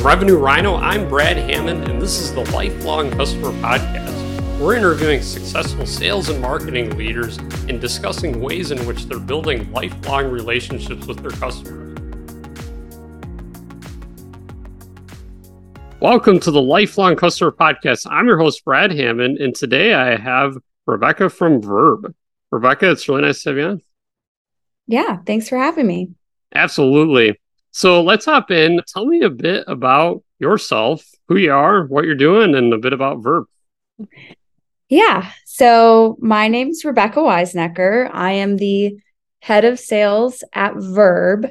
From Revenue Rhino, I'm Brad Hammond, and this is the Lifelong Customer Podcast. We're interviewing successful sales and marketing leaders and discussing ways in which they're building lifelong relationships with their customers. Welcome to the Lifelong Customer Podcast. I'm your host, Brad Hammond, and today I have Rebecca from Verb. Rebecca, it's really nice to have you on. Yeah, thanks for having me. Absolutely. So let's hop in. Tell me a bit about yourself, who you are, what you're doing, and a bit about Verb. Yeah. So my name is Rebecca Weizenecker. I am the head of sales at Verb.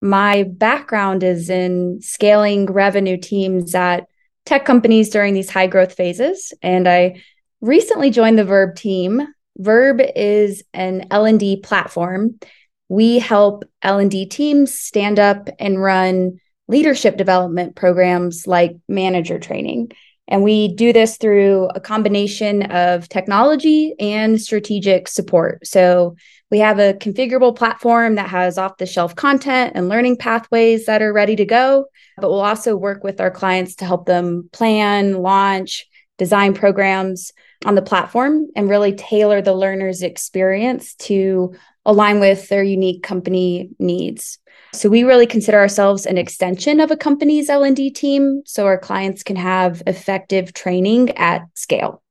My background is in scaling revenue teams at tech companies during these high growth phases. And I recently joined the Verb team. Verb is an L&D platform we help L&D teams stand up and run leadership development programs like manager training. And we do this through a combination of technology and strategic support. So we have a configurable platform that has off the shelf content and learning pathways that are ready to go. But we'll also work with our clients to help them plan, launch, design programs on the platform and really tailor the learner's experience to align with their unique company needs. So we really consider ourselves an extension of a company's L&D team so our clients can have effective training at scale.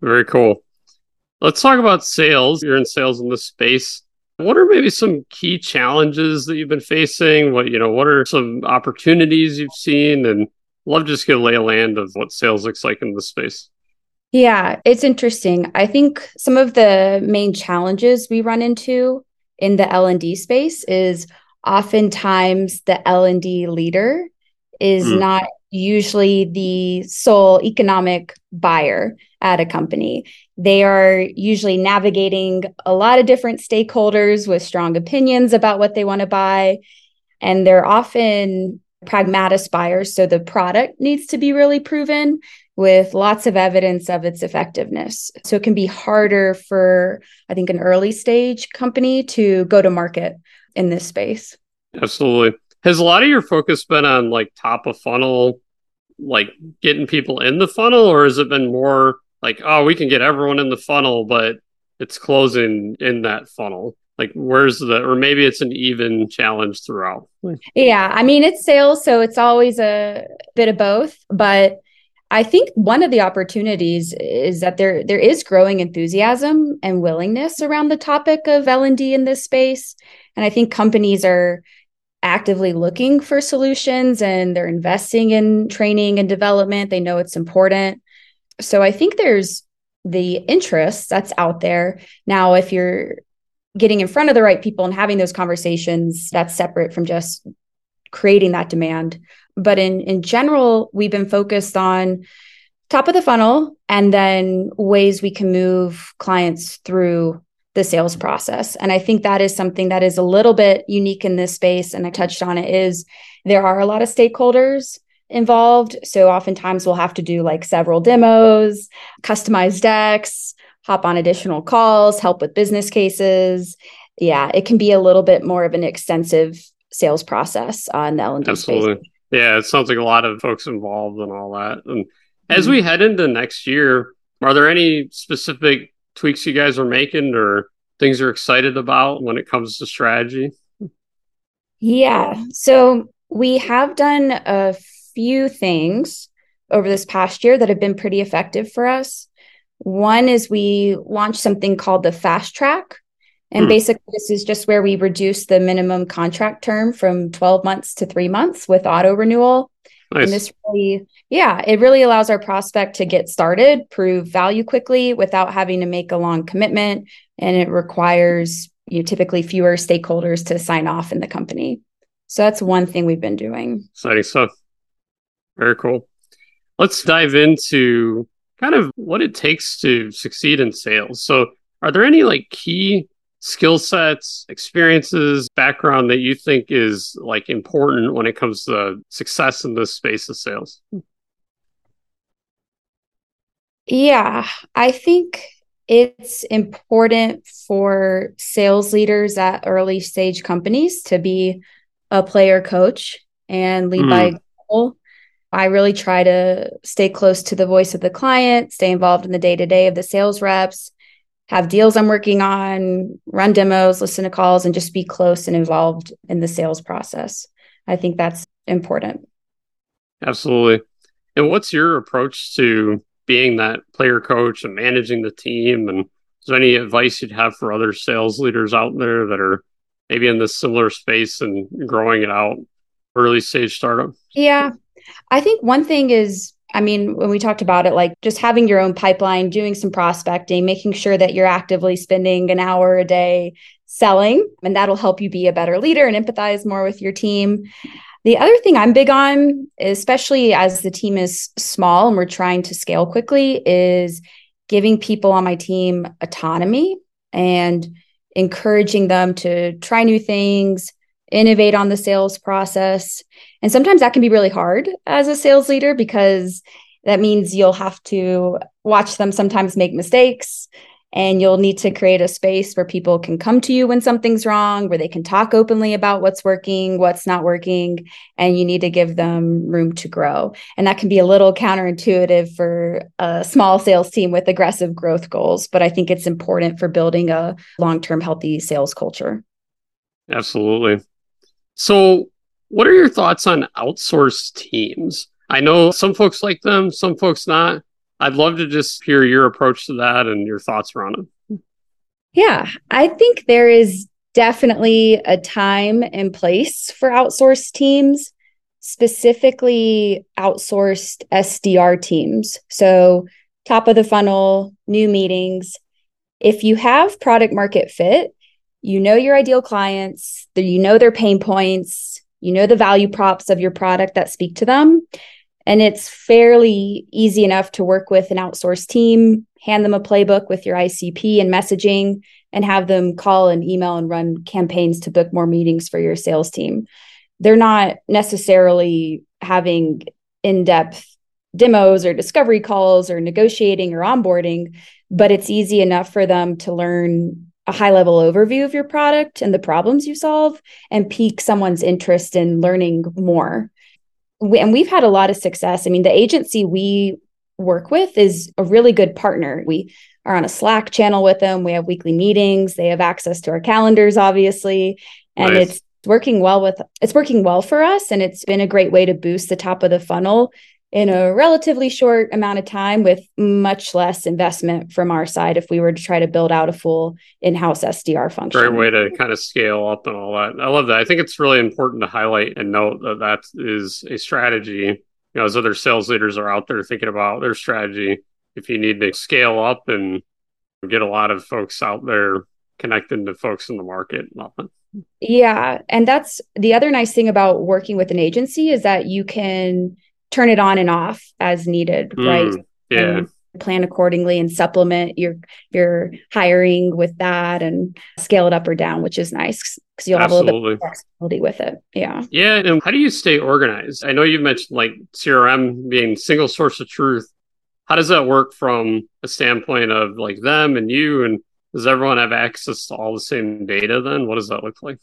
Very cool. Let's talk about sales. You're in sales in this space. What are maybe some key challenges that you've been facing? What, you know, what are some opportunities you've seen and love just a lay of land of what sales looks like in this space. Yeah, it's interesting. I think some of the main challenges we run into in the L&D space is oftentimes the L&D leader is mm. not usually the sole economic buyer at a company. They are usually navigating a lot of different stakeholders with strong opinions about what they want to buy and they're often pragmatist buyers so the product needs to be really proven with lots of evidence of its effectiveness. So it can be harder for, I think, an early stage company to go to market in this space. Absolutely. Has a lot of your focus been on like top of funnel, like getting people in the funnel, or has it been more like, oh, we can get everyone in the funnel, but it's closing in that funnel? Like, where's the, or maybe it's an even challenge throughout? Hmm. Yeah. I mean, it's sales. So it's always a bit of both, but I think one of the opportunities is that there there is growing enthusiasm and willingness around the topic of L&D in this space and I think companies are actively looking for solutions and they're investing in training and development. They know it's important. So I think there's the interest that's out there. Now if you're getting in front of the right people and having those conversations, that's separate from just creating that demand but in in general we've been focused on top of the funnel and then ways we can move clients through the sales process and i think that is something that is a little bit unique in this space and i touched on it is there are a lot of stakeholders involved so oftentimes we'll have to do like several demos customized decks hop on additional calls help with business cases yeah it can be a little bit more of an extensive sales process on the L&D Absolutely. Space. Yeah, it sounds like a lot of folks involved and all that. And as mm-hmm. we head into next year, are there any specific tweaks you guys are making or things you're excited about when it comes to strategy? Yeah. So we have done a few things over this past year that have been pretty effective for us. One is we launched something called the fast track, and hmm. basically, this is just where we reduce the minimum contract term from 12 months to three months with auto renewal. Nice. And this really, yeah, it really allows our prospect to get started, prove value quickly without having to make a long commitment. And it requires you know, typically fewer stakeholders to sign off in the company. So that's one thing we've been doing. Exciting stuff. Very cool. Let's dive into kind of what it takes to succeed in sales. So, are there any like key skill sets, experiences, background that you think is like important when it comes to success in this space of sales? Yeah, I think it's important for sales leaders at early stage companies to be a player coach and lead mm. by example. I really try to stay close to the voice of the client, stay involved in the day to day of the sales reps, have deals I'm working on, run demos, listen to calls, and just be close and involved in the sales process. I think that's important. Absolutely. And what's your approach to being that player coach and managing the team? And is there any advice you'd have for other sales leaders out there that are maybe in this similar space and growing it out, early stage startup? Yeah. I think one thing is I mean, when we talked about it, like just having your own pipeline, doing some prospecting, making sure that you're actively spending an hour a day selling, and that'll help you be a better leader and empathize more with your team. The other thing I'm big on, especially as the team is small and we're trying to scale quickly, is giving people on my team autonomy and encouraging them to try new things, innovate on the sales process. And sometimes that can be really hard as a sales leader because that means you'll have to watch them sometimes make mistakes and you'll need to create a space where people can come to you when something's wrong, where they can talk openly about what's working, what's not working, and you need to give them room to grow. And that can be a little counterintuitive for a small sales team with aggressive growth goals, but I think it's important for building a long term healthy sales culture. Absolutely. So, what are your thoughts on outsourced teams? I know some folks like them, some folks not. I'd love to just hear your approach to that and your thoughts around it. Yeah, I think there is definitely a time and place for outsourced teams, specifically outsourced SDR teams. So, top of the funnel, new meetings. If you have product market fit, you know your ideal clients, you know their pain points, you know the value props of your product that speak to them. And it's fairly easy enough to work with an outsourced team, hand them a playbook with your ICP and messaging, and have them call and email and run campaigns to book more meetings for your sales team. They're not necessarily having in depth demos or discovery calls or negotiating or onboarding, but it's easy enough for them to learn a high level overview of your product and the problems you solve and pique someone's interest in learning more. We, and we've had a lot of success. I mean, the agency we work with is a really good partner. We are on a Slack channel with them. We have weekly meetings. They have access to our calendars, obviously. And nice. it's working well with it's working well for us and it's been a great way to boost the top of the funnel in a relatively short amount of time with much less investment from our side if we were to try to build out a full in-house SDR function. Great way to kind of scale up and all that. I love that. I think it's really important to highlight and note that that is a strategy. You know, as other sales leaders are out there thinking about their strategy, if you need to scale up and get a lot of folks out there connecting to folks in the market, nothing. Yeah, and that's the other nice thing about working with an agency is that you can turn it on and off as needed, mm, right? Yeah. And plan accordingly and supplement your your hiring with that and scale it up or down, which is nice because you'll Absolutely. have a little bit of flexibility with it. Yeah. Yeah. And how do you stay organized? I know you mentioned like CRM being single source of truth. How does that work from a standpoint of like them and you? And does everyone have access to all the same data then? What does that look like?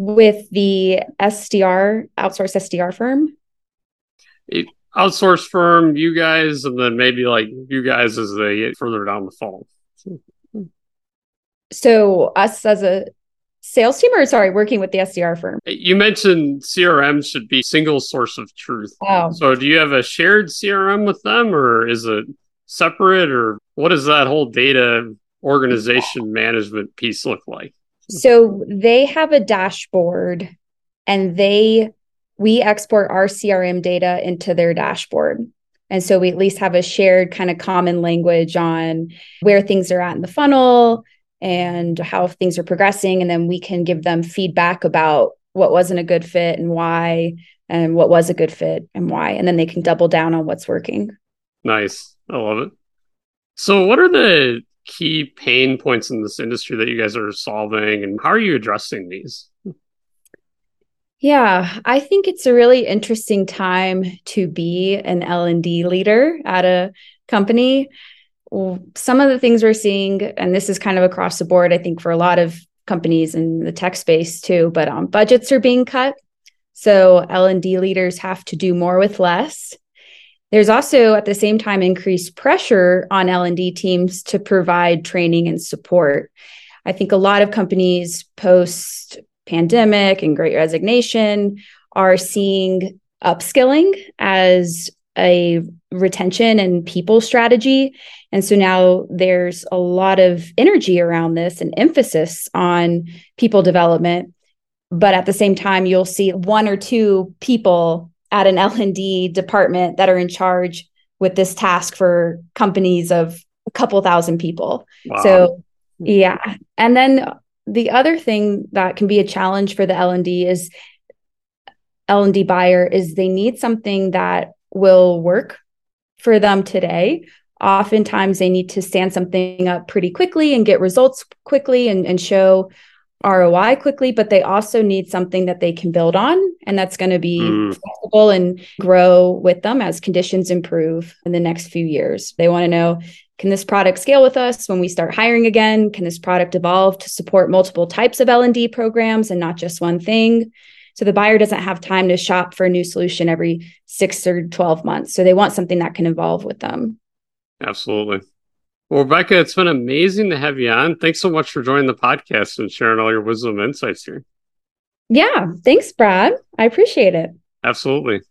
With the SDR, outsource SDR firm? outsource firm, you guys, and then maybe like you guys as they get further down the funnel. So us as a sales team or sorry, working with the SDR firm? You mentioned CRM should be single source of truth. Oh. So do you have a shared CRM with them or is it separate or what does that whole data organization management piece look like? So they have a dashboard and they we export our CRM data into their dashboard. And so we at least have a shared kind of common language on where things are at in the funnel and how things are progressing. And then we can give them feedback about what wasn't a good fit and why, and what was a good fit and why. And then they can double down on what's working. Nice. I love it. So, what are the key pain points in this industry that you guys are solving and how are you addressing these? Yeah i think it's a really interesting time to be an l&d leader at a company. Some of the things we're seeing and this is kind of across the board i think for a lot of companies in the tech space too but um, budgets are being cut. So L&D leaders have to do more with less. There's also at the same time increased pressure on L&D teams to provide training and support. I think a lot of companies post pandemic and great resignation are seeing upskilling as a retention and people strategy. And so now there's a lot of energy around this and emphasis on people development. But at the same time, you'll see one or two people at an L&D department that are in charge with this task for companies of a couple thousand people. Wow. So yeah. And then the other thing that can be a challenge for the L&D is L&D buyer is they need something that will work for them today. Oftentimes they need to stand something up pretty quickly and get results quickly and, and show ROI quickly, but they also need something that they can build on and that's going to be mm. flexible and grow with them as conditions improve in the next few years. They want to know can this product scale with us when we start hiring again? Can this product evolve to support multiple types of L&D programs and not just one thing? So the buyer doesn't have time to shop for a new solution every 6 or 12 months. So they want something that can evolve with them. Absolutely. Well, Rebecca, it's been amazing to have you on. Thanks so much for joining the podcast and sharing all your wisdom and insights here. Yeah. Thanks, Brad. I appreciate it. Absolutely.